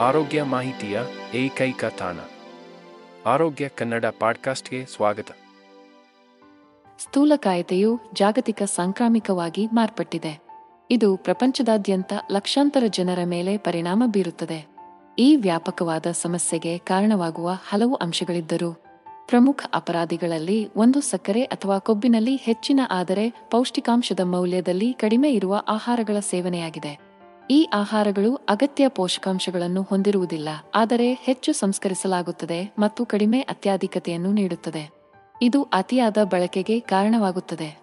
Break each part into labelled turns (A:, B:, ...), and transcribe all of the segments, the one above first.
A: ಆರೋಗ್ಯ ಮಾಹಿತಿಯ ಏಕೈಕ ತಾಣ. ಆರೋಗ್ಯ ಕನ್ನಡ ಪಾಡ್ಕಾಸ್ಟ್ಗೆ ಸ್ವಾಗತ.
B: ಸ್ಥೂಲಕಾಯತೆಯು ಜಾಗತಿಕ ಸಾಂಕ್ರಾಮಿಕವಾಗಿ ಮಾರ್ಪಟ್ಟಿದೆ. ಇದು ಪ್ರಪಂಚದಾದ್ಯಂತ ಲಕ್ಷಾಂತರ ಜನರ ಮೇಲೆ ಪರಿಣಾಮ ಬೀರುತ್ತದೆ. ಈ ವ್ಯಾಪಕವಾದ ಸಮಸ್ಯೆಗೆ ಕಾರಣವಾಗುವ ಹಲವು ಅಂಶಗಳಿದ್ದರೂ, ಪ್ರಮುಖ ಅಪರಾಧಿಗಳಲ್ಲಿ ಒಂದು ಸಕ್ಕರೆ ಅಥವಾ ಕೊಬ್ಬಿನಲ್ಲಿ ಹೆಚ್ಚಿನ ಆದರೆ ಪೌಷ್ಟಿಕಾಂಶದ ಮೌಲ್ಯದಲ್ಲಿ ಕಡಿಮೆ ಇರುವ ಆಹಾರಗಳ ಸೇವನೆಯಾಗಿದೆ. ಈ ಆಹಾರಗಳು ಅಗತ್ಯ ಪೋಷಕಾಂಶಗಳನ್ನು ಹೊಂದಿರುವುದಿಲ್ಲ, ಆದರೆ ಹೆಚ್ಚು ಸಂಸ್ಕರಿಸಲಾಗುತ್ತದೆ ಮತ್ತು ಕಡಿಮೆ ಅತ್ಯಾಧಿಕತೆಯನ್ನು ನೀಡುತ್ತದೆ. ಇದು ಅತಿಯಾದ ಬಳಕೆಗೆ ಕಾರಣವಾಗುತ್ತದೆ.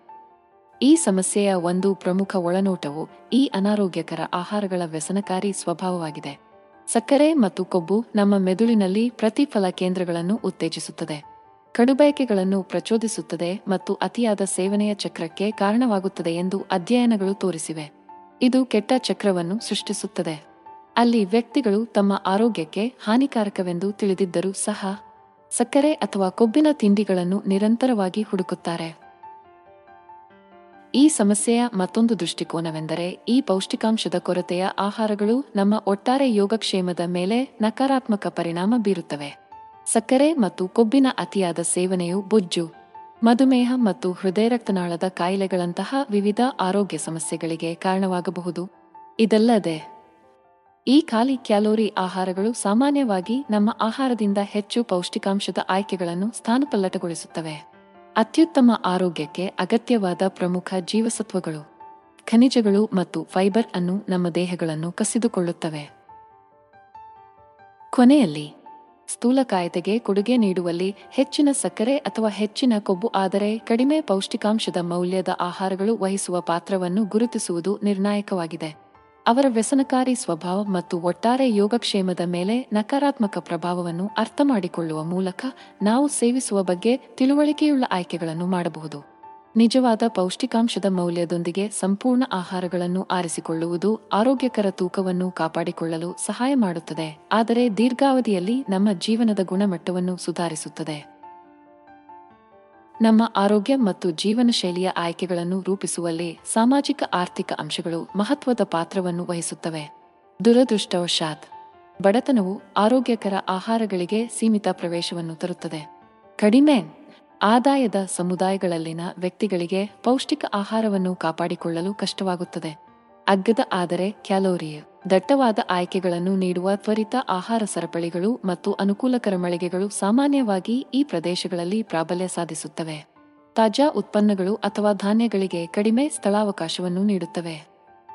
B: ಈ ಸಮಸ್ಯೆಯ ಒಂದು ಪ್ರಮುಖ ಒಳನೋಟವು ಈ ಅನಾರೋಗ್ಯಕರ ಆಹಾರಗಳ ವ್ಯಸನಕಾರಿ ಸ್ವಭಾವವಾಗಿದೆ. ಸಕ್ಕರೆ ಮತ್ತು ಕೊಬ್ಬು ನಮ್ಮ ಮೆದುಳಿನಲ್ಲಿ ಪ್ರತಿಫಲ ಕೇಂದ್ರಗಳನ್ನು ಉತ್ತೇಜಿಸುತ್ತದೆ. ಕಡುಬಯಕೆಗಳನ್ನು ಪ್ರಚೋದಿಸುತ್ತದೆ ಮತ್ತು ಅತಿಯಾದ ಸೇವನೆಯ ಚಕ್ರಕ್ಕೆ ಕಾರಣವಾಗುತ್ತದೆ ಎಂದು ಅಧ್ಯಯನಗಳು ತೋರಿಸಿವೆ. ಇದು ಕೆಟ್ಟ ಚಕ್ರವನ್ನು ಸೃಷ್ಟಿಸುತ್ತದೆ. ಅಲ್ಲಿ ವ್ಯಕ್ತಿಗಳು ತಮ್ಮ ಆರೋಗ್ಯಕ್ಕೆ ಹಾನಿಕಾರಕವೆಂದು ತಿಳಿದಿದ್ದರೂ ಸಹ, ಸಕ್ಕರೆ ಅಥವಾ ಕೊಬ್ಬಿನ ತಿಂಡಿಗಳನ್ನು ನಿರಂತರವಾಗಿ ಹುಡುಕುತ್ತಾರೆ. ಈ ಸಮಸ್ಯೆಯ ಮತ್ತೊಂದು ದೃಷ್ಟಿಕೋನವೆಂದರೆ, ಈ ಪೌಷ್ಟಿಕಾಂಶದ ಕೊರತೆಯ ಆಹಾರಗಳು ನಮ್ಮ ಒಟ್ಟಾರೆ ಯೋಗಕ್ಷೇಮದ ಮೇಲೆ ನಕಾರಾತ್ಮಕ ಪರಿಣಾಮ ಬೀರುತ್ತವೆ. ಸಕ್ಕರೆ ಮತ್ತು ಕೊಬ್ಬಿನ ಅತಿಯಾದ ಸೇವನೆಯು ಬೊಜ್ಜು. ಮಧುಮೇಹ ಮತ್ತು ಹೃದಯ ರಕ್ತನಾಳದ ಕಾಯಿಲೆಗಳಂತಹ ವಿವಿಧ ಆರೋಗ್ಯ ಸಮಸ್ಯೆಗಳಿಗೆ ಕಾರಣವಾಗಬಹುದು. ಇದಲ್ಲದೆ, ಈ ಖಾಲಿ ಕ್ಯಾಲೋರಿ ಆಹಾರಗಳು ಸಾಮಾನ್ಯವಾಗಿ ನಮ್ಮ ಆಹಾರದಿಂದ ಹೆಚ್ಚು ಪೌಷ್ಟಿಕಾಂಶದ ಆಯ್ಕೆಗಳನ್ನು ಸ್ಥಾನಪಲ್ಲಟಗೊಳಿಸುತ್ತವೆ. ಅತ್ಯುತ್ತಮ ಆರೋಗ್ಯಕ್ಕೆ ಅಗತ್ಯವಾದ ಪ್ರಮುಖ ಜೀವಸತ್ವಗಳು, ಖನಿಜಗಳು ಮತ್ತು ಫೈಬರ್ ಅನ್ನು ನಮ್ಮ ದೇಹಗಳನ್ನು ಕಸಿದುಕೊಳ್ಳುತ್ತವೆ. ಕೊನೆಯಲ್ಲಿ ಸ್ಥೂಲಕಾಯತೆಗೆ ಕೊಡುಗೆ ನೀಡುವಲ್ಲಿ ಹೆಚ್ಚಿನ ಸಕ್ಕರೆ ಅಥವಾ ಹೆಚ್ಚಿನ ಕೊಬ್ಬು, ಆದರೆ ಕಡಿಮೆ ಪೌಷ್ಟಿಕಾಂಶದ ಮೌಲ್ಯದ ಆಹಾರಗಳು ವಹಿಸುವ ಪಾತ್ರವನ್ನು ಗುರುತಿಸುವುದು ನಿರ್ಣಾಯಕವಾಗಿದೆ. ಅವರ ವ್ಯಸನಕಾರಿ ಸ್ವಭಾವ ಮತ್ತು ಒಟ್ಟಾರೆ ಯೋಗಕ್ಷೇಮದ ಮೇಲೆ ನಕಾರಾತ್ಮಕ ಪ್ರಭಾವವನ್ನು ಅರ್ಥಮಾಡಿಕೊಳ್ಳುವ ಮೂಲಕ ನಾವು ಸೇವಿಸುವ ಬಗ್ಗೆ ತಿಳುವಳಿಕೆಯುಳ್ಳ ಆಯ್ಕೆಗಳನ್ನು ಮಾಡಬಹುದು. ನಿಜವಾದ ಪೌಷ್ಟಿಕಾಂಶದ ಮೌಲ್ಯದೊಂದಿಗೆ ಸಂಪೂರ್ಣ ಆಹಾರಗಳನ್ನು ಆರಿಸಿಕೊಳ್ಳುವುದು ಆರೋಗ್ಯಕರ ತೂಕವನ್ನು ಕಾಪಾಡಿಕೊಳ್ಳಲು ಸಹಾಯ ಮಾಡುತ್ತದೆ. ಆದರೆ ದೀರ್ಘಾವಧಿಯಲ್ಲಿ ನಮ್ಮ ಜೀವನದ ಗುಣಮಟ್ಟವನ್ನು ಸುಧಾರಿಸುತ್ತದೆ. ನಮ್ಮ ಆರೋಗ್ಯ ಮತ್ತು ಜೀವನ ಶೈಲಿಯ ಆಯ್ಕೆಗಳನ್ನು ರೂಪಿಸುವಲ್ಲಿ ಸಾಮಾಜಿಕ ಆರ್ಥಿಕ ಅಂಶಗಳು ಮಹತ್ವದ ಪಾತ್ರವನ್ನು ವಹಿಸುತ್ತವೆ. ದುರದೃಷ್ಟವಶಾತ್, ಬಡತನವು ಆರೋಗ್ಯಕರ ಆಹಾರಗಳಿಗೆ ಸೀಮಿತ ಪ್ರವೇಶವನ್ನು ತರುತ್ತದೆ. ಕಡಿಮೆ ಆದಾಯದ ಸಮುದಾಯಗಳಲ್ಲಿನ ವ್ಯಕ್ತಿಗಳಿಗೆ ಪೌಷ್ಟಿಕ ಆಹಾರವನ್ನು ಕಾಪಾಡಿಕೊಳ್ಳಲು ಕಷ್ಟವಾಗುತ್ತದೆ. ಅಗ್ಗದ ಆದರೆ ಕ್ಯಾಲೋರಿ ದಟ್ಟವಾದ ಆಯ್ಕೆಗಳನ್ನು ನೀಡುವ ತ್ವರಿತ ಆಹಾರ ಸರಪಳಿಗಳು ಮತ್ತು ಅನುಕೂಲಕರ ಮಳಿಗೆಗಳು ಸಾಮಾನ್ಯವಾಗಿ ಈ ಪ್ರದೇಶಗಳಲ್ಲಿ ಪ್ರಾಬಲ್ಯ ಸಾಧಿಸುತ್ತವೆ. ತಾಜಾ ಉತ್ಪನ್ನಗಳು ಅಥವಾ ಧಾನ್ಯಗಳಿಗೆ ಕಡಿಮೆ ಸ್ಥಳಾವಕಾಶವನ್ನು ನೀಡುತ್ತವೆ.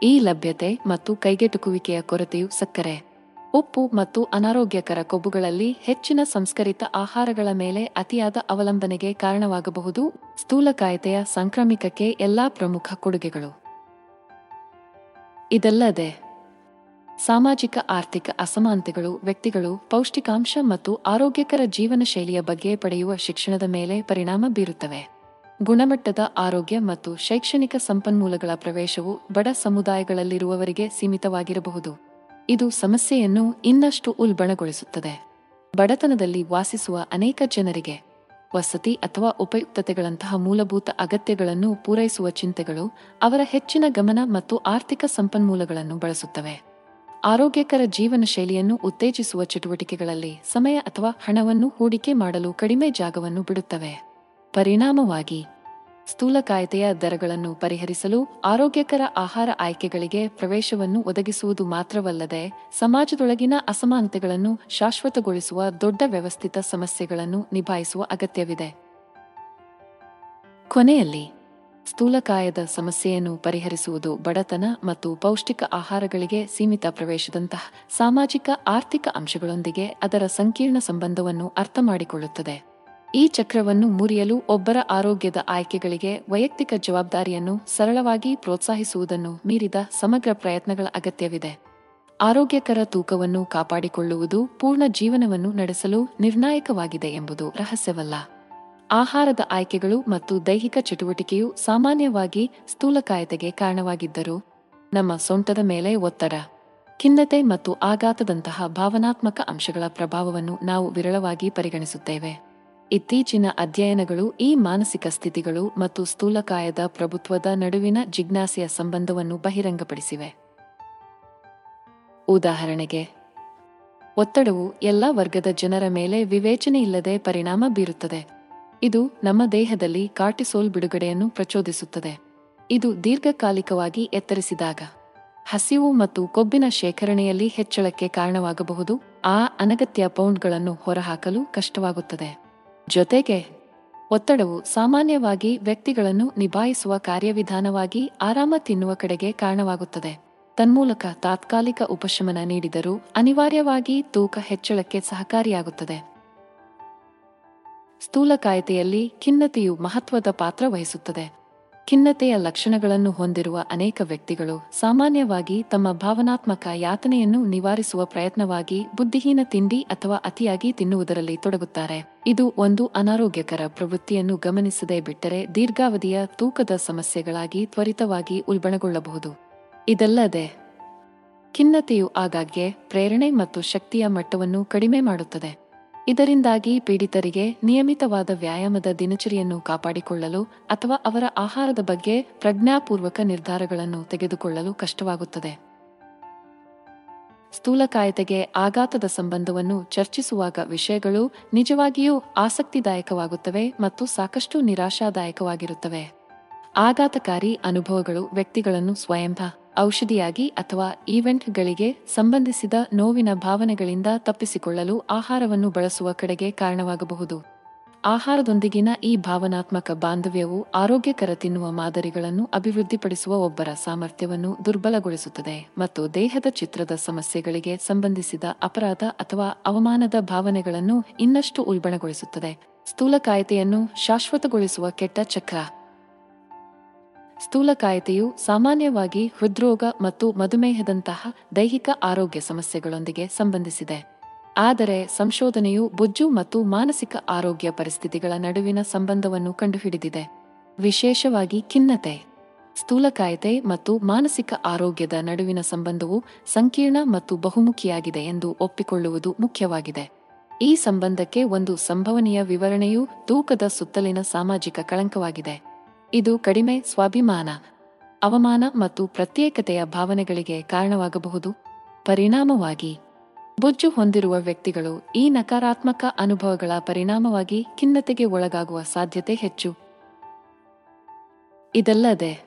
B: ಈ ಲಭ್ಯತೆ ಮತ್ತು ಕೈಗೆಟುಕುವಿಕೆಯ ಕೊರತೆಯು ಸಕ್ಕರೆ. ಉಪ್ಪು ಮತ್ತು ಅನಾರೋಗ್ಯಕರ ಕೊಬ್ಬುಗಳಲ್ಲಿ ಹೆಚ್ಚಿನ ಸಂಸ್ಕರಿತ ಆಹಾರಗಳ ಮೇಲೆ ಅತಿಯಾದ ಅವಲಂಬನೆಗೆ ಕಾರಣವಾಗಬಹುದು ಸ್ಥೂಲಕಾಯತೆಯ ಸಾಂಕ್ರಾಮಿಕಕ್ಕೆ ಎಲ್ಲಾ ಪ್ರಮುಖ ಕೊಡುಗೆಗಳು. ಇದಲ್ಲದೆ, ಸಾಮಾಜಿಕ, ಆರ್ಥಿಕ ಅಸಮಾನತೆಗಳು ವ್ಯಕ್ತಿಗಳು ಪೌಷ್ಟಿಕಾಂಶ ಮತ್ತು ಆರೋಗ್ಯಕರ ಜೀವನ ಶೈಲಿಯ ಬಗ್ಗೆ ಪಡೆಯುವ ಶಿಕ್ಷಣದ ಮೇಲೆ ಪರಿಣಾಮ ಬೀರುತ್ತವೆ. ಗುಣಮಟ್ಟದ ಆರೋಗ್ಯ ಮತ್ತು ಶೈಕ್ಷಣಿಕ ಸಂಪನ್ಮೂಲಗಳ ಪ್ರವೇಶವು ಬಡ ಸಮುದಾಯಗಳಲ್ಲಿರುವವರಿಗೆ ಸೀಮಿತವಾಗಿರಬಹುದು. ಇದು ಸಮಸ್ಯೆಯನ್ನು ಇನ್ನಷ್ಟು ಉಲ್ಬಣಗೊಳಿಸುತ್ತದೆ. ಬಡತನದಲ್ಲಿ ವಾಸಿಸುವ ಅನೇಕ ಜನರಿಗೆ ವಸತಿ ಅಥವಾ ಉಪಯುಕ್ತತೆಗಳಂತಹ ಮೂಲಭೂತ ಅಗತ್ಯಗಳನ್ನು ಪೂರೈಸುವ ಚಿಂತೆಗಳು ಅವರ ಹೆಚ್ಚಿನ ಗಮನ ಮತ್ತು ಆರ್ಥಿಕ ಸಂಪನ್ಮೂಲಗಳನ್ನು ಬಳಸುತ್ತವೆ. ಆರೋಗ್ಯಕರ ಜೀವನ ಶೈಲಿಯನ್ನು ಉತ್ತೇಜಿಸುವ ಚಟುವಟಿಕೆಗಳಲ್ಲಿ ಸಮಯ ಅಥವಾ ಹಣವನ್ನು ಹೂಡಿಕೆ ಮಾಡಲು ಕಡಿಮೆ ಜಾಗವನ್ನು ಬಿಡುತ್ತವೆ. ಪರಿಣಾಮವಾಗಿ ಸ್ಥೂಲಕಾಯತೆಯ ದರಗಳನ್ನು ಪರಿಹರಿಸಲು ಆರೋಗ್ಯಕರ ಆಹಾರ ಆಯ್ಕೆಗಳಿಗೆ ಪ್ರವೇಶವನ್ನು ಒದಗಿಸುವುದು ಮಾತ್ರವಲ್ಲದೆ ಸಮಾಜದೊಳಗಿನ ಅಸಮಾನತೆಗಳನ್ನು ಶಾಶ್ವತಗೊಳಿಸುವ ದೊಡ್ಡ ವ್ಯವಸ್ಥಿತ ಸಮಸ್ಯೆಗಳನ್ನು ನಿಭಾಯಿಸುವ ಅಗತ್ಯವಿದೆ. ಕೊನೆಯಲ್ಲಿ ಸ್ಥೂಲಕಾಯದ ಸಮಸ್ಯೆಯನ್ನು ಪರಿಹರಿಸುವುದು ಬಡತನ ಮತ್ತು ಪೌಷ್ಟಿಕ ಆಹಾರಗಳಿಗೆ ಸೀಮಿತ ಪ್ರವೇಶದಂತಹ ಸಾಮಾಜಿಕ ಆರ್ಥಿಕ ಅಂಶಗಳೊಂದಿಗೆ ಅದರ ಸಂಕೀರ್ಣ ಸಂಬಂಧವನ್ನು ಅರ್ಥಮಾಡಿಕೊಳ್ಳುತ್ತದೆ. ಈ ಚಕ್ರವನ್ನು ಮುರಿಯಲು ಒಬ್ಬರ ಆರೋಗ್ಯದ ಆಯ್ಕೆಗಳಿಗೆ ವೈಯಕ್ತಿಕ ಜವಾಬ್ದಾರಿಯನ್ನು ಸರಳವಾಗಿ ಪ್ರೋತ್ಸಾಹಿಸುವುದನ್ನು ಮೀರಿದ ಸಮಗ್ರ ಪ್ರಯತ್ನಗಳ ಅಗತ್ಯವಿದೆ. ಆರೋಗ್ಯಕರ ತೂಕವನ್ನು ಕಾಪಾಡಿಕೊಳ್ಳುವುದು ಪೂರ್ಣ ಜೀವನವನ್ನು ನಡೆಸಲು ನಿರ್ಣಾಯಕವಾಗಿದೆ ಎಂಬುದು ರಹಸ್ಯವಲ್ಲ. ಆಹಾರದ ಆಯ್ಕೆಗಳು ಮತ್ತು ದೈಹಿಕ ಚಟುವಟಿಕೆಯು ಸಾಮಾನ್ಯವಾಗಿ ಸ್ಥೂಲಕಾಯತೆಗೆ ಕಾರಣವಾಗಿದ್ದರೂ ನಮ್ಮ ಸೊಂಟದ ಮೇಲೆ ಒತ್ತಡ, ಖಿನ್ನತೆ ಮತ್ತು ಆಘಾತದಂತಹ ಭಾವನಾತ್ಮಕ ಅಂಶಗಳ ಪ್ರಭಾವವನ್ನು ನಾವು ವಿರಳವಾಗಿ ಪರಿಗಣಿಸುತ್ತೇವೆ. ಇತ್ತೀಚಿನ ಅಧ್ಯಯನಗಳು ಈ ಮಾನಸಿಕ ಸ್ಥಿತಿಗಳು ಮತ್ತು ಸ್ಥೂಲಕಾಯದ ಪ್ರಭುತ್ವದ ನಡುವಿನ ಜಿಜ್ಞಾಸೆಯ ಸಂಬಂಧವನ್ನು ಬಹಿರಂಗಪಡಿಸಿವೆ. ಉದಾಹರಣೆಗೆ, ಒತ್ತಡವು ಎಲ್ಲ ವರ್ಗದ ಜನರ ಮೇಲೆ ವಿವೇಚನೆಯಿಲ್ಲದೆ ಪರಿಣಾಮ ಬೀರುತ್ತದೆ. ಇದು ನಮ್ಮ ದೇಹದಲ್ಲಿ ಕಾರ್ಟಿಸೋಲ್ ಬಿಡುಗಡೆಯನ್ನು ಪ್ರಚೋದಿಸುತ್ತದೆ. ಇದು ದೀರ್ಘಕಾಲಿಕವಾಗಿ ಎತ್ತರಿಸಿದಾಗ, ಹಸಿವು ಮತ್ತು ಕೊಬ್ಬಿನ ಶೇಖರಣೆಯಲ್ಲಿ ಹೆಚ್ಚಳಕ್ಕೆ ಕಾರಣವಾಗಬಹುದು. ಆ ಅನಗತ್ಯ ಪೌಂಡ್ಗಳನ್ನು ಹೊರಹಾಕಲು ಕಷ್ಟವಾಗುತ್ತದೆ. ಜೊತೆಗೆ, ಒತ್ತಡವು ಸಾಮಾನ್ಯವಾಗಿ ವ್ಯಕ್ತಿಗಳನ್ನು ನಿಭಾಯಿಸುವ ಕಾರ್ಯವಿಧಾನವಾಗಿ ಆರಾಮ ತಿನ್ನುವ ಕಡೆಗೆ ಕಾರಣವಾಗುತ್ತದೆ. ತನ್ಮೂಲಕ ತಾತ್ಕಾಲಿಕ ಉಪಶಮನ ನೀಡಿದರೂ ಅನಿವಾರ್ಯವಾಗಿ ತೂಕ ಹೆಚ್ಚಳಕ್ಕೆ ಸಹಕಾರಿಯಾಗುತ್ತದೆ. ಸ್ಥೂಲಕಾಯತೆಯಲ್ಲಿ ಖಿನ್ನತೆಯು ಮಹತ್ವದ ಪಾತ್ರ ವಹಿಸುತ್ತದೆ. ಖಿನ್ನತೆಯ ಲಕ್ಷಣಗಳನ್ನು ಹೊಂದಿರುವ ಅನೇಕ ವ್ಯಕ್ತಿಗಳು ಸಾಮಾನ್ಯವಾಗಿ ತಮ್ಮ ಭಾವನಾತ್ಮಕ ಯಾತನೆಯನ್ನು ನಿವಾರಿಸುವ ಪ್ರಯತ್ನವಾಗಿ ಬುದ್ಧಿಹೀನ ತಿಂಡಿ ಅಥವಾ ಅತಿಯಾಗಿ ತಿನ್ನುವುದರಲ್ಲಿ ತೊಡಗುತ್ತಾರೆ. ಇದು ಒಂದು ಅನಾರೋಗ್ಯಕರ ಪ್ರವೃತ್ತಿಯನ್ನು ಗಮನಿಸದೆ ಬಿಟ್ಟರೆ ದೀರ್ಘಾವಧಿಯ ತೂಕದ ಸಮಸ್ಯೆಗಳಾಗಿ ತ್ವರಿತವಾಗಿ ಉಲ್ಬಣಗೊಳ್ಳಬಹುದು. ಇದಲ್ಲದೆ, ಖಿನ್ನತೆಯು ಆಗಾಗ್ಗೆ ಪ್ರೇರಣೆ ಮತ್ತು ಶಕ್ತಿಯ ಮಟ್ಟವನ್ನು ಕಡಿಮೆ ಮಾಡುತ್ತದೆ. ಇದರಿಂದಾಗಿ ಪೀಡಿತರಿಗೆ ನಿಯಮಿತವಾದ ವ್ಯಾಯಾಮದ ದಿನಚರಿಯನ್ನು ಕಾಪಾಡಿಕೊಳ್ಳಲು ಅಥವಾ ಅವರ ಆಹಾರದ ಬಗ್ಗೆ ಪ್ರಜ್ಞಾಪೂರ್ವಕ ನಿರ್ಧಾರಗಳನ್ನು ತೆಗೆದುಕೊಳ್ಳಲು ಕಷ್ಟವಾಗುತ್ತದೆ. ಸ್ಥೂಲಕಾಯತೆಗೆ ಆಘಾತದ ಸಂಬಂಧವನ್ನು ಚರ್ಚಿಸುವಾಗ ವಿಷಯಗಳು ನಿಜವಾಗಿಯೂ ಆಸಕ್ತಿದಾಯಕವಾಗುತ್ತವೆ ಮತ್ತು ಸಾಕಷ್ಟು ನಿರಾಶಾದಾಯಕವಾಗಿರುತ್ತವೆ. ಆಘಾತಕಾರಿ ಅನುಭವಗಳು ವ್ಯಕ್ತಿಗಳನ್ನು ಸ್ವಯಂಭ ಔಷಧಿಯಾಗಿ ಅಥವಾ ಈವೆಂಟ್ಗಳಿಗೆ ಸಂಬಂಧಿಸಿದ ನೋವಿನ ಭಾವನೆಗಳಿಂದ ತಪ್ಪಿಸಿಕೊಳ್ಳಲು ಆಹಾರವನ್ನು ಬಳಸುವ ಕಡೆಗೆ ಕಾರಣವಾಗಬಹುದು. ಆಹಾರದೊಂದಿಗಿನ ಈ ಭಾವನಾತ್ಮಕ ಬಾಂಧವ್ಯವು ಆರೋಗ್ಯಕರ ತಿನ್ನುವ ಮಾದರಿಗಳನ್ನು ಅಭಿವೃದ್ಧಿಪಡಿಸುವ ಒಬ್ಬರ ಸಾಮರ್ಥ್ಯವನ್ನು ದುರ್ಬಲಗೊಳಿಸುತ್ತದೆ ಮತ್ತು ದೇಹದ ಚಿತ್ರದ ಸಮಸ್ಯೆಗಳಿಗೆ ಸಂಬಂಧಿಸಿದ ಅಪರಾಧ ಅಥವಾ ಅವಮಾನದ ಭಾವನೆಗಳನ್ನು ಇನ್ನಷ್ಟು ಉಲ್ಬಣಗೊಳಿಸುತ್ತದೆ. ಸ್ಥೂಲಕಾಯತೆಯನ್ನು ಶಾಶ್ವತಗೊಳಿಸುವ ಕೆಟ್ಟ ಚಕ್ರ. ಸ್ಥೂಲಕಾಯತೆಯು ಸಾಮಾನ್ಯವಾಗಿ ಹೃದ್ರೋಗ ಮತ್ತು ಮಧುಮೇಹದಂತಹ ದೈಹಿಕ ಆರೋಗ್ಯ ಸಮಸ್ಯೆಗಳೊಂದಿಗೆ ಸಂಬಂಧಿಸಿದೆ. ಆದರೆ ಸಂಶೋಧನೆಯು ಬೊಜ್ಜು ಮತ್ತು ಮಾನಸಿಕ ಆರೋಗ್ಯ ಪರಿಸ್ಥಿತಿಗಳ ನಡುವಿನ ಸಂಬಂಧವನ್ನು ಕಂಡುಹಿಡಿದಿದೆ. ವಿಶೇಷವಾಗಿ ಖಿನ್ನತೆ. ಸ್ಥೂಲಕಾಯತೆ ಮತ್ತು ಮಾನಸಿಕ ಆರೋಗ್ಯದ ನಡುವಿನ ಸಂಬಂಧವು ಸಂಕೀರ್ಣ ಮತ್ತು ಬಹುಮುಖಿಯಾಗಿದೆ ಎಂದು ಒಪ್ಪಿಕೊಳ್ಳುವುದು ಮುಖ್ಯವಾಗಿದೆ. ಈ ಸಂಬಂಧಕ್ಕೆ ಒಂದು ಸಂಭವನೀಯ ವಿವರಣೆಯು ತೂಕದ ಸುತ್ತಲಿನ ಸಾಮಾಜಿಕ ಕಳಂಕವಾಗಿದೆ. ಇದು ಕಡಿಮೆ ಸ್ವಾಭಿಮಾನ, ಅವಮಾನ ಮತ್ತು ಪ್ರತ್ಯೇಕತೆಯ ಭಾವನೆಗಳಿಗೆ ಕಾರಣವಾಗಬಹುದು. ಪರಿಣಾಮವಾಗಿ, ಬೊಜ್ಜು ಹೊಂದಿರುವ ವ್ಯಕ್ತಿಗಳು ಈ ನಕಾರಾತ್ಮಕ ಅನುಭವಗಳ ಪರಿಣಾಮವಾಗಿ ಖಿನ್ನತೆಗೆ ಒಳಗಾಗುವ ಸಾಧ್ಯತೆ ಹೆಚ್ಚು. ಇದಲ್ಲದೆ,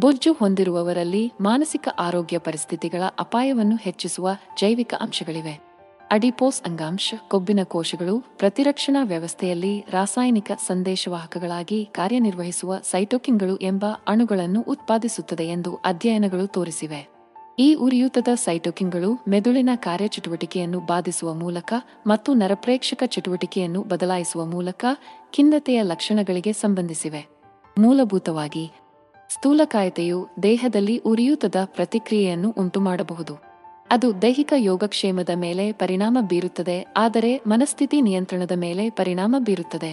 B: ಬೊಜ್ಜು ಹೊಂದಿರುವವರಲ್ಲಿ ಮಾನಸಿಕ ಆರೋಗ್ಯ ಪರಿಸ್ಥಿತಿಗಳ ಅಪಾಯವನ್ನು ಹೆಚ್ಚಿಸುವ ಜೈವಿಕ ಅಂಶಗಳಿವೆ. ಅಡಿಪೋಸ್ ಅಂಗಾಂಶ, ಕೊಬ್ಬಿನ ಕೋಶಗಳು, ಪ್ರತಿರಕ್ಷಣಾ ವ್ಯವಸ್ಥೆಯಲ್ಲಿ ರಾಸಾಯನಿಕ ಸಂದೇಶವಾಹಕಗಳಾಗಿ ಕಾರ್ಯನಿರ್ವಹಿಸುವ ಸೈಟೋಕಿನ್ಗಳು ಎಂಬ ಅಣುಗಳನ್ನು ಉತ್ಪಾದಿಸುತ್ತದೆ ಎಂದು ಅಧ್ಯಯನಗಳು ತೋರಿಸಿವೆ. ಈ ಉರಿಯೂತದ ಸೈಟೋಕಿನ್ಗಳು ಮೆದುಳಿನ ಕಾರ್ಯಚಟುವಟಿಕೆಯನ್ನು ಬಾಧಿಸುವ ಮೂಲಕ ಮತ್ತು ನರಪ್ರೇಕ್ಷಕ ಚಟುವಟಿಕೆಯನ್ನು ಬದಲಾಯಿಸುವ ಮೂಲಕ ಖಿನ್ನತೆಯ ಲಕ್ಷಣಗಳಿಗೆ ಸಂಬಂಧಿಸಿವೆ. ಮೂಲಭೂತವಾಗಿ ಸ್ಥೂಲಕಾಯತೆಯು ದೇಹದಲ್ಲಿ ಉರಿಯೂತದ ಪ್ರತಿಕ್ರಿಯೆಯನ್ನು ಉಂಟುಮಾಡಬಹುದು. ಅದು ದೈಹಿಕ ಯೋಗಕ್ಷೇಮದ ಮೇಲೆ ಪರಿಣಾಮ ಬೀರುತ್ತದೆ, ಆದರೆ ಮನಸ್ಥಿತಿ ನಿಯಂತ್ರಣದ ಮೇಲೆ ಪರಿಣಾಮ ಬೀರುತ್ತದೆ.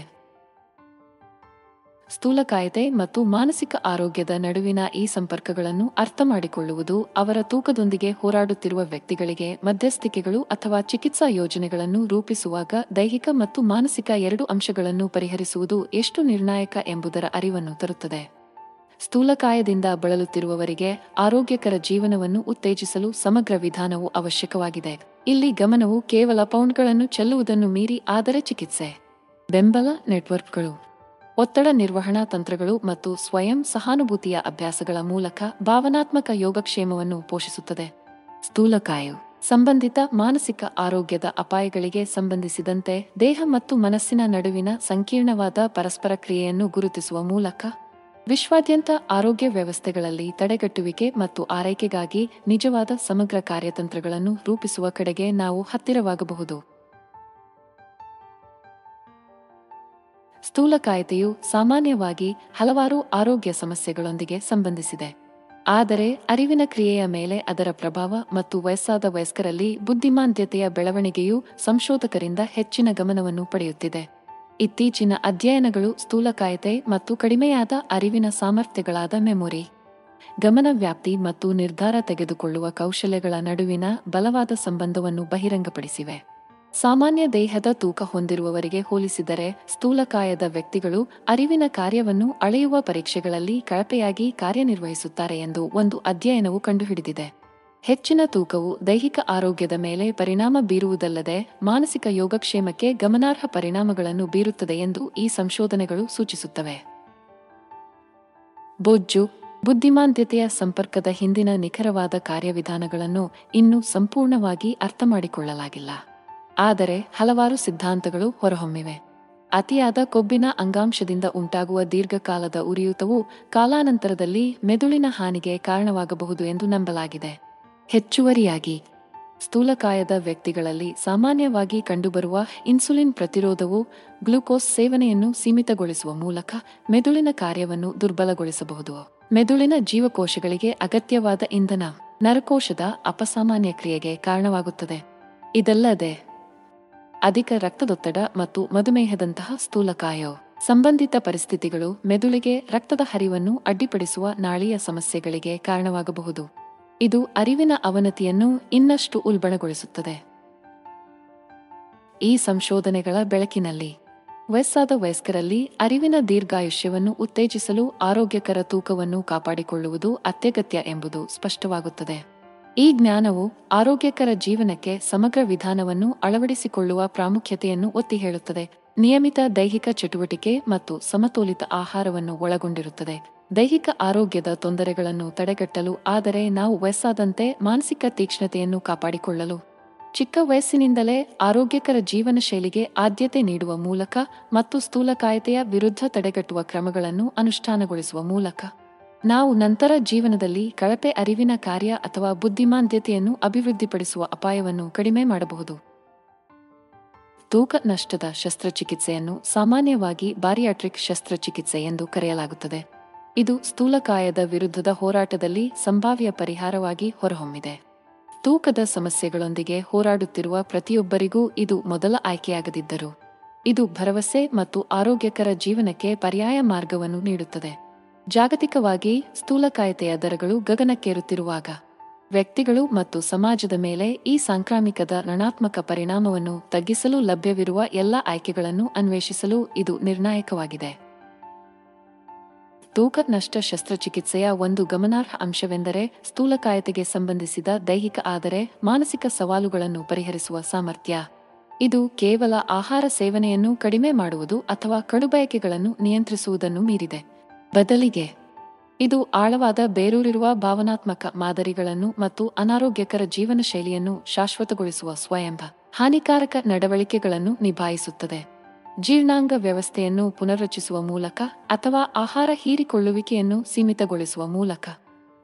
B: ಸ್ಥೂಲಕಾಯತೆ ಮತ್ತು ಮಾನಸಿಕ ಆರೋಗ್ಯದ ನಡುವಿನ ಈ ಸಂಪರ್ಕಗಳನ್ನು ಅರ್ಥ ಮಾಡಿಕೊಳ್ಳುವುದು ಅವರ ತೂಕದೊಂದಿಗೆ ಹೋರಾಡುತ್ತಿರುವ ವ್ಯಕ್ತಿಗಳಿಗೆ ಮಧ್ಯಸ್ಥಿಕೆಗಳು ಅಥವಾ ಚಿಕಿತ್ಸಾ ಯೋಜನೆಗಳನ್ನು ರೂಪಿಸುವಾಗ ದೈಹಿಕ ಮತ್ತು ಮಾನಸಿಕ ಎರಡು ಅಂಶಗಳನ್ನು ಪರಿಹರಿಸುವುದು ಎಷ್ಟು ನಿರ್ಣಾಯಕ ಎಂಬುದರ ಅರಿವನ್ನು ತರುತ್ತದೆ. ಸ್ಥೂಲಕಾಯದಿಂದ ಬಳಲುತ್ತಿರುವವರಿಗೆ ಆರೋಗ್ಯಕರ ಜೀವನವನ್ನು ಉತ್ತೇಜಿಸಲು ಸಮಗ್ರ ವಿಧಾನವು ಅವಶ್ಯಕವಾಗಿದೆ. ಇಲ್ಲಿ ಗಮನವು ಕೇವಲ ಪೌಂಡ್ಗಳನ್ನು ಚೆಲ್ಲುವುದನ್ನು ಮೀರಿ ಆದರೆ ಚಿಕಿತ್ಸೆ. ಬೆಂಬಲ ನೆಟ್ವರ್ಕ್ಗಳು. ಒತ್ತಡ ನಿರ್ವಹಣಾ ತಂತ್ರಗಳು ಮತ್ತು ಸ್ವಯಂ ಸಹಾನುಭೂತಿಯ ಅಭ್ಯಾಸಗಳ ಮೂಲಕ ಭಾವನಾತ್ಮಕ ಯೋಗಕ್ಷೇಮವನ್ನು ಪೋಷಿಸುತ್ತದೆ. ಸ್ಥೂಲಕಾಯು. ಸಂಬಂಧಿತ ಮಾನಸಿಕ ಆರೋಗ್ಯದ ಅಪಾಯಗಳಿಗೆ ಸಂಬಂಧಿಸಿದಂತೆ ದೇಹ ಮತ್ತು ಮನಸ್ಸಿನ ನಡುವಿನ ಸಂಕೀರ್ಣವಾದ ಪರಸ್ಪರ ಕ್ರಿಯೆಯನ್ನು ಗುರುತಿಸುವ ಮೂಲಕ ವಿಶ್ವಾದ್ಯಂತ ಆರೋಗ್ಯ ವ್ಯವಸ್ಥೆಗಳಲ್ಲಿ ತಡೆಗಟ್ಟುವಿಕೆ ಮತ್ತು ಆರೈಕೆಗಾಗಿ ನಿಜವಾದ ಸಮಗ್ರ ಕಾರ್ಯತಂತ್ರಗಳನ್ನು ರೂಪಿಸುವ ಕಡೆಗೆ ನಾವು ಹತ್ತಿರವಾಗಬಹುದು. ಸ್ಥೂಲಕಾಯತೆಯು ಸಾಮಾನ್ಯವಾಗಿ ಹಲವಾರು ಆರೋಗ್ಯ ಸಮಸ್ಯೆಗಳೊಂದಿಗೆ ಸಂಬಂಧಿಸಿದೆ. ಆದರೆ ಅರಿವಿನ ಕ್ರಿಯೆಯ ಮೇಲೆ ಅದರ ಪ್ರಭಾವ ಮತ್ತು ವಯಸ್ಸಾದ ವಯಸ್ಕರಲ್ಲಿ ಬುದ್ಧಿಮಾಂದ್ಯತೆಯ ಬೆಳವಣಿಗೆಯು ಸಂಶೋಧಕರಿಂದ ಹೆಚ್ಚಿನ ಗಮನವನ್ನು ಪಡೆಯುತ್ತಿದೆ. ಇತ್ತೀಚಿನ ಅಧ್ಯಯನಗಳು ಸ್ಥೂಲಕಾಯತೆ ಮತ್ತು ಕಡಿಮೆಯಾದ ಅರಿವಿನ ಸಾಮರ್ಥ್ಯಗಳಾದ ಮೆಮೊರಿ. ಗಮನ ವ್ಯಾಪ್ತಿ ಮತ್ತು ನಿರ್ಧಾರ ತೆಗೆದುಕೊಳ್ಳುವ ಕೌಶಲ್ಯಗಳ ನಡುವಿನ ಬಲವಾದ ಸಂಬಂಧವನ್ನು ಬಹಿರಂಗಪಡಿಸಿವೆ. ಸಾಮಾನ್ಯ ದೇಹದ ತೂಕ ಹೊಂದಿರುವವರಿಗೆ ಹೋಲಿಸಿದರೆ ಸ್ಥೂಲಕಾಯದ ವ್ಯಕ್ತಿಗಳು ಅರಿವಿನ ಕಾರ್ಯವನ್ನು ಅಳೆಯುವ ಪರೀಕ್ಷೆಗಳಲ್ಲಿ ಕಳಪೆಯಾಗಿ ಕಾರ್ಯನಿರ್ವಹಿಸುತ್ತಾರೆ ಎಂದು ಒಂದು ಅಧ್ಯಯನವು ಕಂಡುಹಿಡಿದಿದೆ. ಹೆಚ್ಚಿನ ತೂಕವು ದೈಹಿಕ ಆರೋಗ್ಯದ ಮೇಲೆ ಪರಿಣಾಮ ಬೀರುವುದಲ್ಲದೆ ಮಾನಸಿಕ ಯೋಗಕ್ಷೇಮಕ್ಕೆ ಗಮನಾರ್ಹ ಪರಿಣಾಮಗಳನ್ನು ಬೀರುತ್ತದೆ ಎಂದು ಈ ಸಂಶೋಧನೆಗಳು ಸೂಚಿಸುತ್ತವೆ. ಬೊಜ್ಜು, ಬುದ್ಧಿಮಾಂದ್ಯತೆಯ ಸಂಪರ್ಕದ ಹಿಂದಿನ ನಿಖರವಾದ ಕಾರ್ಯವಿಧಾನಗಳನ್ನು ಇನ್ನೂ ಸಂಪೂರ್ಣವಾಗಿ ಅರ್ಥಮಾಡಿಕೊಳ್ಳಲಾಗಿಲ್ಲ. ಆದರೆ ಹಲವಾರು ಸಿದ್ಧಾಂತಗಳು ಹೊರಹೊಮ್ಮಿವೆ. ಅತಿಯಾದ ಕೊಬ್ಬಿನ ಅಂಗಾಂಶದಿಂದ ಉಂಟಾಗುವ ದೀರ್ಘಕಾಲದ ಉರಿಯೂತವು ಕಾಲಾನಂತರದಲ್ಲಿ ಮೆದುಳಿನ ಹಾನಿಗೆ ಕಾರಣವಾಗಬಹುದು ಎಂದು ನಂಬಲಾಗಿದೆ. ಹೆಚ್ಚುವರಿಯಾಗಿ. ಸ್ಥೂಲಕಾಯದ ವ್ಯಕ್ತಿಗಳಲ್ಲಿ ಸಾಮಾನ್ಯವಾಗಿ ಕಂಡುಬರುವ ಇನ್ಸುಲಿನ್ ಪ್ರತಿರೋಧವು ಗ್ಲೂಕೋಸ್ ಸೇವನೆಯನ್ನು ಸೀಮಿತಗೊಳಿಸುವ ಮೂಲಕ ಮೆದುಳಿನ ಕಾರ್ಯವನ್ನು ದುರ್ಬಲಗೊಳಿಸಬಹುದು. ಮೆದುಳಿನ ಜೀವಕೋಶಗಳಿಗೆ ಅಗತ್ಯವಾದ ಇಂಧನ, ನರಕೋಶದ ಅಪಸಾಮಾನ್ಯ ಕ್ರಿಯೆಗೆ ಕಾರಣವಾಗುತ್ತದೆ. ಇದಲ್ಲದೆ, ಅಧಿಕ ರಕ್ತದೊತ್ತಡ ಮತ್ತು ಮಧುಮೇಹದಂತಹ ಸ್ಥೂಲಕಾಯ ಸಂಬಂಧಿತ ಪರಿಸ್ಥಿತಿಗಳು ಮೆದುಳಿಗೆ ರಕ್ತದ ಹರಿವನ್ನು ಅಡ್ಡಿಪಡಿಸುವ ನಾಳೀಯ ಸಮಸ್ಯೆಗಳಿಗೆ ಕಾರಣವಾಗಬಹುದು. ಇದು ಅರಿವಿನ ಅವನತಿಯನ್ನು ಇನ್ನಷ್ಟು ಉಲ್ಬಣಗೊಳಿಸುತ್ತದೆ. ಈ ಸಂಶೋಧನೆಗಳ ಬೆಳಕಿನಲ್ಲಿ, ವಯಸ್ಸಾದ ವಯಸ್ಕರಲ್ಲಿ ಅರಿವಿನ ದೀರ್ಘಾಯುಷ್ಯವನ್ನು ಉತ್ತೇಜಿಸಲು ಆರೋಗ್ಯಕರ ತೂಕವನ್ನು ಕಾಪಾಡಿಕೊಳ್ಳುವುದು ಅತ್ಯಗತ್ಯ ಎಂಬುದು ಸ್ಪಷ್ಟವಾಗುತ್ತದೆ. ಈ ಜ್ಞಾನವು ಆರೋಗ್ಯಕರ ಜೀವನಕ್ಕೆ ಸಮಗ್ರ ವಿಧಾನವನ್ನು ಅಳವಡಿಸಿಕೊಳ್ಳುವ ಪ್ರಾಮುಖ್ಯತೆಯನ್ನು ಒತ್ತಿ ಹೇಳುತ್ತದೆ ನಿಯಮಿತ ದೈಹಿಕ ಚಟುವಟಿಕೆ ಮತ್ತು ಸಮತೋಲಿತ ಆಹಾರವನ್ನು ಒಳಗೊಂಡಿರುತ್ತದೆ. ದೈಹಿಕ ಆರೋಗ್ಯದ ತೊಂದರೆಗಳನ್ನು ತಡೆಗಟ್ಟಲು, ಆದರೆ ನಾವು ವಯಸ್ಸಾದಂತೆ ಮಾನಸಿಕ ತೀಕ್ಷ್ಣತೆಯನ್ನು ಕಾಪಾಡಿಕೊಳ್ಳಲು. ಚಿಕ್ಕ ವಯಸ್ಸಿನಿಂದಲೇ ಆರೋಗ್ಯಕರ ಜೀವನ ಶೈಲಿಗೆ ಆದ್ಯತೆ ನೀಡುವ ಮೂಲಕ ಮತ್ತು ಸ್ಥೂಲಕಾಯತೆಯ ವಿರುದ್ಧ ತಡೆಗಟ್ಟುವ ಕ್ರಮಗಳನ್ನು ಅನುಷ್ಠಾನಗೊಳಿಸುವ ಮೂಲಕ. ನಾವು ನಂತರ ಜೀವನದಲ್ಲಿ ಕಳಪೆ ಅರಿವಿನ ಕಾರ್ಯ ಅಥವಾ ಬುದ್ಧಿಮಾಂದ್ಯತೆಯನ್ನು ಅಭಿವೃದ್ಧಿಪಡಿಸುವ ಅಪಾಯವನ್ನು ಕಡಿಮೆ ಮಾಡಬಹುದು. ತೂಕ ನಷ್ಟದ ಶಸ್ತ್ರಚಿಕಿತ್ಸೆಯನ್ನು ಸಾಮಾನ್ಯವಾಗಿ ಬಾರಿಯಾಟ್ರಿಕ್ ಶಸ್ತ್ರಚಿಕಿತ್ಸೆ ಎಂದು ಕರೆಯಲಾಗುತ್ತದೆ. ಇದು ಸ್ಥೂಲಕಾಯದ ವಿರುದ್ಧದ ಹೋರಾಟದಲ್ಲಿ ಸಂಭಾವ್ಯ ಪರಿಹಾರವಾಗಿ ಹೊರಹೊಮ್ಮಿದೆ. ತೂಕದ ಸಮಸ್ಯೆಗಳೊಂದಿಗೆ ಹೋರಾಡುತ್ತಿರುವ ಪ್ರತಿಯೊಬ್ಬರಿಗೂ ಇದು ಮೊದಲ ಆಯ್ಕೆಯಾಗದಿದ್ದರು, ಇದು ಭರವಸೆ ಮತ್ತು ಆರೋಗ್ಯಕರ ಜೀವನಕ್ಕೆ ಪರ್ಯಾಯ ಮಾರ್ಗವನ್ನು ನೀಡುತ್ತದೆ. ಜಾಗತಿಕವಾಗಿ ಸ್ಥೂಲಕಾಯತೆಯ ದರಗಳು ಗಗನಕ್ಕೇರುತ್ತಿರುವಾಗ, ವ್ಯಕ್ತಿಗಳು ಮತ್ತು ಸಮಾಜದ ಮೇಲೆ ಈ ಸಾಂಕ್ರಾಮಿಕದ ಋಣಾತ್ಮಕ ಪರಿಣಾಮವನ್ನು ತಗ್ಗಿಸಲು ಲಭ್ಯವಿರುವ ಎಲ್ಲ ಆಯ್ಕೆಗಳನ್ನು ಅನ್ವೇಷಿಸಲು ಇದು ನಿರ್ಣಾಯಕವಾಗಿದೆ. ತೂಕ ನಷ್ಟ ಶಸ್ತ್ರಚಿಕಿತ್ಸೆಯ ಒಂದು ಗಮನಾರ್ಹ ಅಂಶವೆಂದರೆ ಸ್ಥೂಲಕಾಯತೆಗೆ ಸಂಬಂಧಿಸಿದ ದೈಹಿಕ ಆದರೆ ಮಾನಸಿಕ ಸವಾಲುಗಳನ್ನು ಪರಿಹರಿಸುವ ಸಾಮರ್ಥ್ಯ. ಇದು ಕೇವಲ ಆಹಾರ ಸೇವನೆಯನ್ನು ಕಡಿಮೆ ಮಾಡುವುದು ಅಥವಾ ಕಡುಬಯಕೆಗಳನ್ನು ನಿಯಂತ್ರಿಸುವುದನ್ನು ಮೀರಿದೆ. ಬದಲಿಗೆ, ಇದು ಆಳವಾದ ಬೇರೂರಿರುವ ಭಾವನಾತ್ಮಕ ಮಾದರಿಗಳನ್ನು ಮತ್ತು ಅನಾರೋಗ್ಯಕರ ಜೀವನ ಶೈಲಿಯನ್ನು ಶಾಶ್ವತಗೊಳಿಸುವ ಸ್ವಯಂಭ, ಹಾನಿಕಾರಕ ನಡವಳಿಕೆಗಳನ್ನು ನಿಭಾಯಿಸುತ್ತದೆ. ಜೀರ್ಣಾಂಗ ವ್ಯವಸ್ಥೆಯನ್ನು ಪುನರ್ರಚಿಸುವ ಮೂಲಕ ಅಥವಾ ಆಹಾರ ಹೀರಿಕೊಳ್ಳುವಿಕೆಯನ್ನು ಸೀಮಿತಗೊಳಿಸುವ ಮೂಲಕ.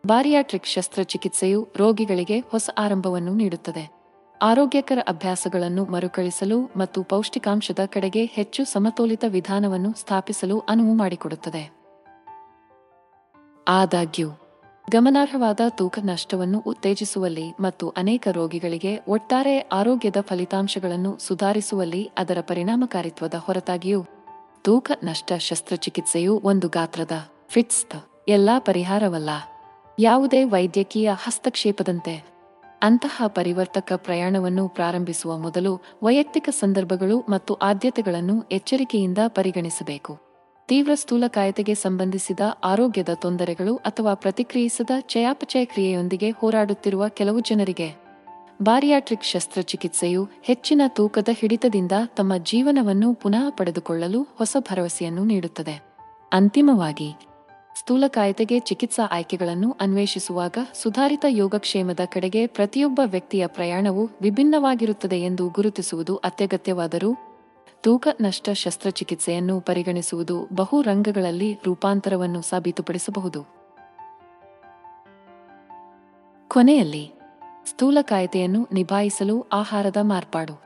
B: ಬಾರಿಯಾಟ್ರಿಕ್ ಶಸ್ತ್ರಚಿಕಿತ್ಸೆಯು ರೋಗಿಗಳಿಗೆ ಹೊಸ ಆರಂಭವನ್ನು ನೀಡುತ್ತದೆ. ಆರೋಗ್ಯಕರ ಅಭ್ಯಾಸಗಳನ್ನು ಮರುಕಳಿಸಲು ಮತ್ತು ಪೌಷ್ಟಿಕಾಂಶದ ಕಡೆಗೆ ಹೆಚ್ಚು ಸಮತೋಲಿತ ವಿಧಾನವನ್ನು ಸ್ಥಾಪಿಸಲು ಅನುವು ಮಾಡಿಕೊಡುತ್ತದೆ. ಆದಾಗ್ಯೂ ಗಮನಾರ್ಹವಾದ ತೂಕ ನಷ್ಟವನ್ನು ಉತ್ತೇಜಿಸುವಲ್ಲಿ ಮತ್ತು ಅನೇಕ ರೋಗಿಗಳಿಗೆ ಒಟ್ಟಾರೆ ಆರೋಗ್ಯದ ಫಲಿತಾಂಶಗಳನ್ನು ಸುಧಾರಿಸುವಲ್ಲಿ ಅದರ ಪರಿಣಾಮಕಾರಿತ್ವದ ಹೊರತಾಗಿಯೂ, ತೂಕ ನಷ್ಟ ಶಸ್ತ್ರಚಿಕಿತ್ಸೆಯು ಒಂದು ಗಾತ್ರದ ಫಿಟ್ಸ್ತ್ ಎಲ್ಲಾ ಪರಿಹಾರವಲ್ಲ. ಯಾವುದೇ ವೈದ್ಯಕೀಯ ಹಸ್ತಕ್ಷೇಪದಂತೆ. ಅಂತಹ ಪರಿವರ್ತಕ ಪ್ರಯಾಣವನ್ನು ಪ್ರಾರಂಭಿಸುವ ಮೊದಲು ವೈಯಕ್ತಿಕ ಸಂದರ್ಭಗಳು ಮತ್ತು ಆದ್ಯತೆಗಳನ್ನು ಎಚ್ಚರಿಕೆಯಿಂದ ಪರಿಗಣಿಸಬೇಕು. ತೀವ್ರ ಸ್ಥೂಲಕಾಯತೆಗೆ ಸಂಬಂಧಿಸಿದ ಆರೋಗ್ಯದ ತೊಂದರೆಗಳು ಅಥವಾ ಪ್ರತಿಕ್ರಿಯಿಸದ ಚಯಾಪಚಯ ಕ್ರಿಯೆಯೊಂದಿಗೆ ಹೋರಾಡುತ್ತಿರುವ ಕೆಲವು ಜನರಿಗೆ ಬಾರಿಯಾಟ್ರಿಕ್ ಶಸ್ತ್ರಚಿಕಿತ್ಸೆಯು ಹೆಚ್ಚಿನ ತೂಕದ ಹಿಡಿತದಿಂದ ತಮ್ಮ ಜೀವನವನ್ನು ಪುನಃ ಪಡೆದುಕೊಳ್ಳಲು ಹೊಸ ಭರವಸೆಯನ್ನು ನೀಡುತ್ತದೆ. ಅಂತಿಮವಾಗಿ ಸ್ಥೂಲಕಾಯತೆಗೆ ಚಿಕಿತ್ಸಾ ಆಯ್ಕೆಗಳನ್ನು ಅನ್ವೇಷಿಸುವಾಗ ಸುಧಾರಿತ ಯೋಗಕ್ಷೇಮದ ಕಡೆಗೆ ಪ್ರತಿಯೊಬ್ಬ ವ್ಯಕ್ತಿಯ ಪ್ರಯಾಣವು ವಿಭಿನ್ನವಾಗಿರುತ್ತದೆ ಎಂದು ಗುರುತಿಸುವುದು ಅತ್ಯಗತ್ಯವಾದರೂ ತೂಕ ನಷ್ಟ ಶಸ್ತ್ರಚಿಕಿತ್ಸೆಯನ್ನು ಪರಿಗಣಿಸುವುದು ಬಹು ರಂಗಗಳಲ್ಲಿ ರೂಪಾಂತರವನ್ನು ಸಾಬೀತುಪಡಿಸಬಹುದು. ಕೊನೆಯಲ್ಲಿ ಸ್ಥೂಲಕಾಯತೆಯನ್ನು ನಿಭಾಯಿಸಲು ಆಹಾರದ ಮಾರ್ಪಾಡು.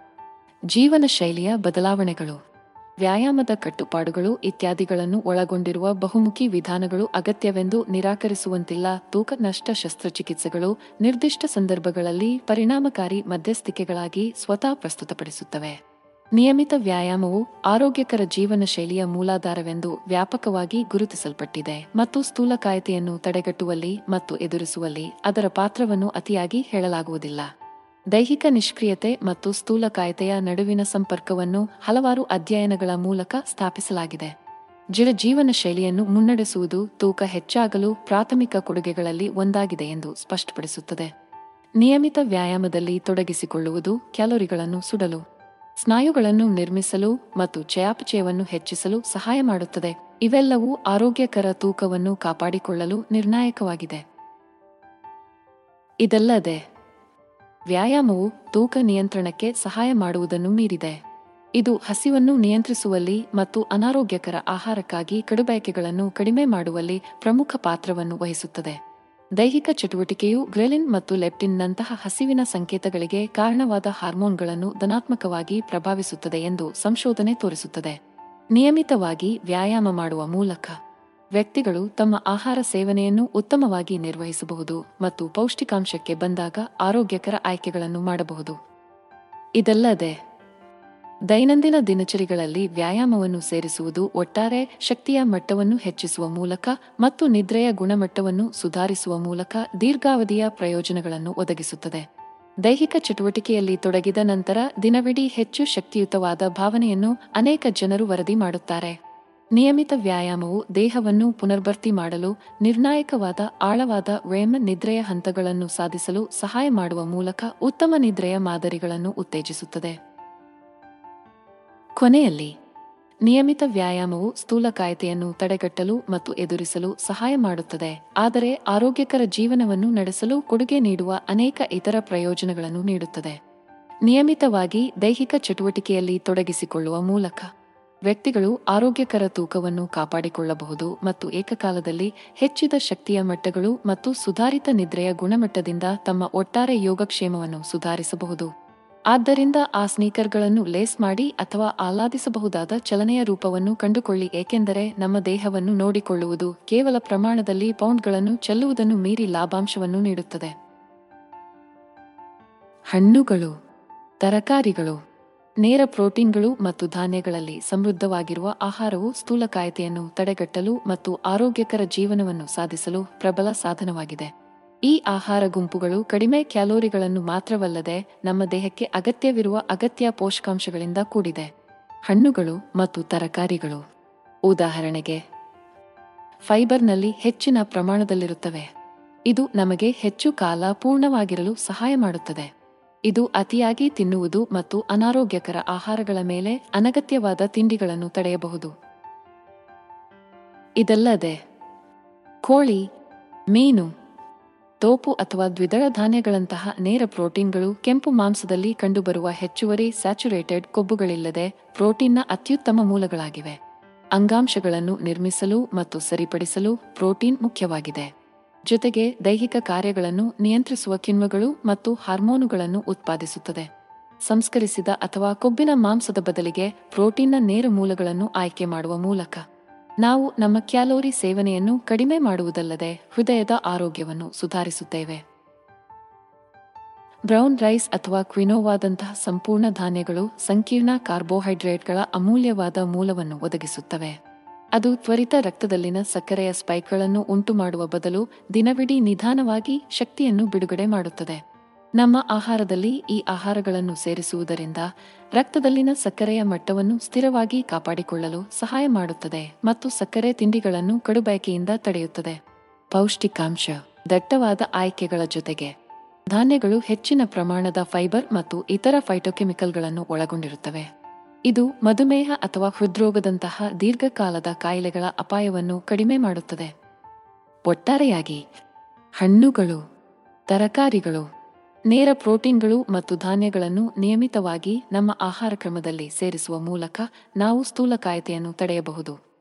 B: ಜೀವನ ಶೈಲಿಯ ಬದಲಾವಣೆಗಳು. ವ್ಯಾಯಾಮದ ಕಟ್ಟುಪಾಡುಗಳು ಇತ್ಯಾದಿಗಳನ್ನು ಒಳಗೊಂಡಿರುವ ಬಹುಮುಖಿ ವಿಧಾನಗಳು ಅಗತ್ಯವೆಂದು ನಿರಾಕರಿಸುವಂತಿಲ್ಲ ತೂಕ ನಷ್ಟ ಶಸ್ತ್ರಚಿಕಿತ್ಸೆಗಳು ನಿರ್ದಿಷ್ಟ ಸಂದರ್ಭಗಳಲ್ಲಿ ಪರಿಣಾಮಕಾರಿ ಮಧ್ಯಸ್ಥಿಕೆಗಳಾಗಿ ಸ್ವತಃ ಪ್ರಸ್ತುತಪಡಿಸುತ್ತವೆ. ನಿಯಮಿತ ವ್ಯಾಯಾಮವು ಆರೋಗ್ಯಕರ ಜೀವನ ಶೈಲಿಯ ಮೂಲಾಧಾರವೆಂದು ವ್ಯಾಪಕವಾಗಿ ಗುರುತಿಸಲ್ಪಟ್ಟಿದೆ ಮತ್ತು ಸ್ಥೂಲಕಾಯತೆಯನ್ನು ತಡೆಗಟ್ಟುವಲ್ಲಿ ಮತ್ತು ಎದುರಿಸುವಲ್ಲಿ ಅದರ ಪಾತ್ರವನ್ನು ಅತಿಯಾಗಿ ಹೇಳಲಾಗುವುದಿಲ್ಲ. ದೈಹಿಕ ನಿಷ್ಕ್ರಿಯತೆ ಮತ್ತು ಸ್ಥೂಲಕಾಯತೆಯ ನಡುವಿನ ಸಂಪರ್ಕವನ್ನು ಹಲವಾರು ಅಧ್ಯಯನಗಳ ಮೂಲಕ ಸ್ಥಾಪಿಸಲಾಗಿದೆ. ಜಿಡ ಜೀವನ ಶೈಲಿಯನ್ನು ಮುನ್ನಡೆಸುವುದು ತೂಕ ಹೆಚ್ಚಾಗಲು ಪ್ರಾಥಮಿಕ ಕೊಡುಗೆಗಳಲ್ಲಿ ಒಂದಾಗಿದೆ ಎಂದು ಸ್ಪಷ್ಟಪಡಿಸುತ್ತದೆ. ನಿಯಮಿತ ವ್ಯಾಯಾಮದಲ್ಲಿ ತೊಡಗಿಸಿಕೊಳ್ಳುವುದು ಕ್ಯಾಲೋರಿಗಳನ್ನು ಸುಡಲು. ಸ್ನಾಯುಗಳನ್ನು ನಿರ್ಮಿಸಲು ಮತ್ತು ಚಯಾಪಚಯವನ್ನು ಹೆಚ್ಚಿಸಲು ಸಹಾಯ ಮಾಡುತ್ತದೆ. ಇವೆಲ್ಲವೂ ಆರೋಗ್ಯಕರ ತೂಕವನ್ನು ಕಾಪಾಡಿಕೊಳ್ಳಲು ನಿರ್ಣಾಯಕವಾಗಿದೆ. ಇದಲ್ಲದೆ, ವ್ಯಾಯಾಮವು ತೂಕ ನಿಯಂತ್ರಣಕ್ಕೆ ಸಹಾಯ ಮಾಡುವುದನ್ನು ಮೀರಿದೆ. ಇದು ಹಸಿವನ್ನು ನಿಯಂತ್ರಿಸುವಲ್ಲಿ ಮತ್ತು ಅನಾರೋಗ್ಯಕರ ಆಹಾರಕ್ಕಾಗಿ ಕಡುಬಯಕೆಗಳನ್ನು ಕಡಿಮೆ ಮಾಡುವಲ್ಲಿ ಪ್ರಮುಖ ಪಾತ್ರವನ್ನು ವಹಿಸುತ್ತದೆ. ದೈಹಿಕ ಚಟುವಟಿಕೆಯು ಗ್ರೆಲಿನ್ ಮತ್ತು ಲೆಪ್ಟಿನ್ನಂತಹ ಹಸಿವಿನ ಸಂಕೇತಗಳಿಗೆ ಕಾರಣವಾದ ಹಾರ್ಮೋನ್ಗಳನ್ನು ಧನಾತ್ಮಕವಾಗಿ ಪ್ರಭಾವಿಸುತ್ತದೆ ಎಂದು ಸಂಶೋಧನೆ ತೋರಿಸುತ್ತದೆ. ನಿಯಮಿತವಾಗಿ ವ್ಯಾಯಾಮ ಮಾಡುವ ಮೂಲಕ ವ್ಯಕ್ತಿಗಳು ತಮ್ಮ ಆಹಾರ ಸೇವನೆಯನ್ನು ಉತ್ತಮವಾಗಿ ನಿರ್ವಹಿಸಬಹುದು ಮತ್ತು ಪೌಷ್ಟಿಕಾಂಶಕ್ಕೆ ಬಂದಾಗ ಆರೋಗ್ಯಕರ ಆಯ್ಕೆಗಳನ್ನು ಮಾಡಬಹುದು. ಇದಲ್ಲದೆ ದೈನಂದಿನ ದಿನಚರಿಗಳಲ್ಲಿ ವ್ಯಾಯಾಮವನ್ನು ಸೇರಿಸುವುದು ಒಟ್ಟಾರೆ ಶಕ್ತಿಯ ಮಟ್ಟವನ್ನು ಹೆಚ್ಚಿಸುವ ಮೂಲಕ ಮತ್ತು ನಿದ್ರೆಯ ಗುಣಮಟ್ಟವನ್ನು ಸುಧಾರಿಸುವ ಮೂಲಕ ದೀರ್ಘಾವಧಿಯ ಪ್ರಯೋಜನಗಳನ್ನು ಒದಗಿಸುತ್ತದೆ. ದೈಹಿಕ ಚಟುವಟಿಕೆಯಲ್ಲಿ ತೊಡಗಿದ ನಂತರ ದಿನವಿಡೀ ಹೆಚ್ಚು ಶಕ್ತಿಯುತವಾದ ಭಾವನೆಯನ್ನು ಅನೇಕ ಜನರು ವರದಿ ಮಾಡುತ್ತಾರೆ. ನಿಯಮಿತ ವ್ಯಾಯಾಮವು ದೇಹವನ್ನು ಪುನರ್ಭರ್ತಿ ಮಾಡಲು, ನಿರ್ಣಾಯಕವಾದ ಆಳವಾದ ವ್ಯಯಮ ನಿದ್ರೆಯ ಹಂತಗಳನ್ನು ಸಾಧಿಸಲು ಸಹಾಯ ಮಾಡುವ ಮೂಲಕ ಉತ್ತಮ ನಿದ್ರೆಯ ಮಾದರಿಗಳನ್ನು ಉತ್ತೇಜಿಸುತ್ತದೆ. ಕೊನೆಯಲ್ಲಿ, ನಿಯಮಿತ ವ್ಯಾಯಾಮವು ಸ್ಥೂಲಕಾಯತೆಯನ್ನು ತಡೆಗಟ್ಟಲು ಮತ್ತು ಎದುರಿಸಲು ಸಹಾಯ ಮಾಡುತ್ತದೆ, ಆದರೆ ಆರೋಗ್ಯಕರ ಜೀವನವನ್ನು ನಡೆಸಲು ಕೊಡುಗೆ ನೀಡುವ ಅನೇಕ ಇತರ ಪ್ರಯೋಜನಗಳನ್ನು ನೀಡುತ್ತದೆ. ನಿಯಮಿತವಾಗಿ ದೈಹಿಕ ಚಟುವಟಿಕೆಯಲ್ಲಿ ತೊಡಗಿಸಿಕೊಳ್ಳುವ ಮೂಲಕ, ವ್ಯಕ್ತಿಗಳು ಆರೋಗ್ಯಕರ ತೂಕವನ್ನು ಕಾಪಾಡಿಕೊಳ್ಳಬಹುದು ಮತ್ತು ಏಕಕಾಲದಲ್ಲಿ ಹೆಚ್ಚಿದ ಶಕ್ತಿಯ ಮಟ್ಟಗಳು ಮತ್ತು ಸುಧಾರಿತ ನಿದ್ರೆಯ ಗುಣಮಟ್ಟದಿಂದ ತಮ್ಮ ಒಟ್ಟಾರೆ ಯೋಗಕ್ಷೇಮವನ್ನು ಸುಧಾರಿಸಬಹುದು. ಆದ್ದರಿಂದ ಆ ಸ್ನೀಕರ್ಗಳನ್ನು ಲೇಸ್ ಮಾಡಿ ಅಥವಾ ಆಹ್ಲಾದಿಸಬಹುದಾದ ಚಲನೆಯ ರೂಪವನ್ನು ಕಂಡುಕೊಳ್ಳಿ, ಏಕೆಂದರೆ ನಮ್ಮ ದೇಹವನ್ನು ನೋಡಿಕೊಳ್ಳುವುದು ಕೇವಲ ಪ್ರಮಾಣದಲ್ಲಿ ಪೌಂಡ್ಗಳನ್ನು ಚೆಲ್ಲುವುದನ್ನು ಮೀರಿ ಲಾಭಾಂಶವನ್ನು ನೀಡುತ್ತದೆ. ಹಣ್ಣುಗಳು, ತರಕಾರಿಗಳು, ನೇರ ಪ್ರೋಟೀನ್ಗಳು ಮತ್ತು ಧಾನ್ಯಗಳಲ್ಲಿ ಸಮೃದ್ಧವಾಗಿರುವ ಆಹಾರವು ಸ್ಥೂಲಕಾಯತೆಯನ್ನು ತಡೆಗಟ್ಟಲು ಮತ್ತು ಆರೋಗ್ಯಕರ ಜೀವನವನ್ನು ಸಾಧಿಸಲು ಪ್ರಬಲ ಸಾಧನವಾಗಿದೆ. ಈ ಆಹಾರ ಗುಂಪುಗಳು ಕಡಿಮೆ ಕ್ಯಾಲೋರಿಗಳನ್ನು ಮಾತ್ರವಲ್ಲದೆ ನಮ್ಮ ದೇಹಕ್ಕೆ ಅಗತ್ಯವಿರುವ ಅಗತ್ಯ ಪೋಷಕಾಂಶಗಳಿಂದ ಕೂಡಿದೆ. ಹಣ್ಣುಗಳು ಮತ್ತು ತರಕಾರಿಗಳು. ಉದಾಹರಣೆಗೆ, ಫೈಬರ್ನಲ್ಲಿ ಹೆಚ್ಚಿನ ಪ್ರಮಾಣದಲ್ಲಿರುತ್ತವೆ. ಇದು ನಮಗೆ ಹೆಚ್ಚು ಕಾಲ ಪೂರ್ಣವಾಗಿರಲು ಸಹಾಯ ಮಾಡುತ್ತದೆ. ಇದು ಅತಿಯಾಗಿ ತಿನ್ನುವುದು ಮತ್ತು ಅನಾರೋಗ್ಯಕರ ಆಹಾರಗಳ ಮೇಲೆ ಅನಗತ್ಯವಾದ ತಿಂಡಿಗಳನ್ನು ತಡೆಯಬಹುದು. ಇದಲ್ಲದೆ, ಕೋಳಿ, ಮೀನು ತೋಪು ಅಥವಾ ದ್ವಿದಳ ಧಾನ್ಯಗಳಂತಹ ನೇರ ಪ್ರೋಟೀನ್ಗಳು ಕೆಂಪು ಮಾಂಸದಲ್ಲಿ ಕಂಡುಬರುವ ಹೆಚ್ಚುವರಿ ಸ್ಯಾಚುರೇಟೆಡ್ ಕೊಬ್ಬುಗಳಿಲ್ಲದೆ ಪ್ರೋಟೀನ್ನ ಅತ್ಯುತ್ತಮ ಮೂಲಗಳಾಗಿವೆ. ಅಂಗಾಂಶಗಳನ್ನು ನಿರ್ಮಿಸಲು ಮತ್ತು ಸರಿಪಡಿಸಲು ಪ್ರೋಟೀನ್ ಮುಖ್ಯವಾಗಿದೆ. ಜೊತೆಗೆ ದೈಹಿಕ ಕಾರ್ಯಗಳನ್ನು ನಿಯಂತ್ರಿಸುವ ಕಿಣ್ವಗಳು ಮತ್ತು ಹಾರ್ಮೋನುಗಳನ್ನು ಉತ್ಪಾದಿಸುತ್ತದೆ. ಸಂಸ್ಕರಿಸಿದ ಅಥವಾ ಕೊಬ್ಬಿನ ಮಾಂಸದ ಬದಲಿಗೆ ಪ್ರೋಟೀನ್ನ ನೇರ ಮೂಲಗಳನ್ನು ಆಯ್ಕೆ ಮಾಡುವ ಮೂಲಕ. ನಾವು ನಮ್ಮ ಕ್ಯಾಲೋರಿ ಸೇವನೆಯನ್ನು ಕಡಿಮೆ ಮಾಡುವುದಲ್ಲದೆ ಹೃದಯದ ಆರೋಗ್ಯವನ್ನು ಸುಧಾರಿಸುತ್ತೇವೆ. ಬ್ರೌನ್ ರೈಸ್ ಅಥವಾ ಕ್ವಿನೋವಾದಂತಹ ಸಂಪೂರ್ಣ ಧಾನ್ಯಗಳು ಸಂಕೀರ್ಣ ಕಾರ್ಬೋಹೈಡ್ರೇಟ್ಗಳ ಅಮೂಲ್ಯವಾದ ಮೂಲವನ್ನು ಒದಗಿಸುತ್ತವೆ. ಅದು ತ್ವರಿತ ರಕ್ತದಲ್ಲಿನ ಸಕ್ಕರೆಯ ಸ್ಪೈಕ್ಗಳನ್ನು ಉಂಟುಮಾಡುವ ಬದಲು ದಿನವಿಡೀ ನಿಧಾನವಾಗಿ ಶಕ್ತಿಯನ್ನು ಬಿಡುಗಡೆ ಮಾಡುತ್ತದೆ. ನಮ್ಮ ಆಹಾರದಲ್ಲಿ ಈ ಆಹಾರಗಳನ್ನು ಸೇರಿಸುವುದರಿಂದ ರಕ್ತದಲ್ಲಿನ ಸಕ್ಕರೆಯ ಮಟ್ಟವನ್ನು ಸ್ಥಿರವಾಗಿ ಕಾಪಾಡಿಕೊಳ್ಳಲು ಸಹಾಯ ಮಾಡುತ್ತದೆ ಮತ್ತು ಸಕ್ಕರೆ ತಿಂಡಿಗಳನ್ನು ಕಡುಬಯಕೆಯಿಂದ ತಡೆಯುತ್ತದೆ. ಪೌಷ್ಟಿಕಾಂಶ, ದಟ್ಟವಾದ ಆಯ್ಕೆಗಳ ಜೊತೆಗೆ ಧಾನ್ಯಗಳು ಹೆಚ್ಚಿನ ಪ್ರಮಾಣದ ಫೈಬರ್ ಮತ್ತು ಇತರ ಫೈಟೋಕೆಮಿಕಲ್ಗಳನ್ನು ಒಳಗೊಂಡಿರುತ್ತವೆ. ಇದು ಮಧುಮೇಹ ಅಥವಾ ಹೃದ್ರೋಗದಂತಹ ದೀರ್ಘಕಾಲದ ಕಾಯಿಲೆಗಳ ಅಪಾಯವನ್ನು ಕಡಿಮೆ ಮಾಡುತ್ತದೆ. ಒಟ್ಟಾರೆಯಾಗಿ ಹಣ್ಣುಗಳು, ತರಕಾರಿಗಳು ನೇರ ಪ್ರೋಟೀನ್ಗಳು ಮತ್ತು ಧಾನ್ಯಗಳನ್ನು ನಿಯಮಿತವಾಗಿ ನಮ್ಮ ಆಹಾರ ಕ್ರಮದಲ್ಲಿ ಸೇರಿಸುವ ಮೂಲಕ ನಾವು ಸ್ಥೂಲಕಾಯತೆಯನ್ನು ತಡೆಯಬಹುದು.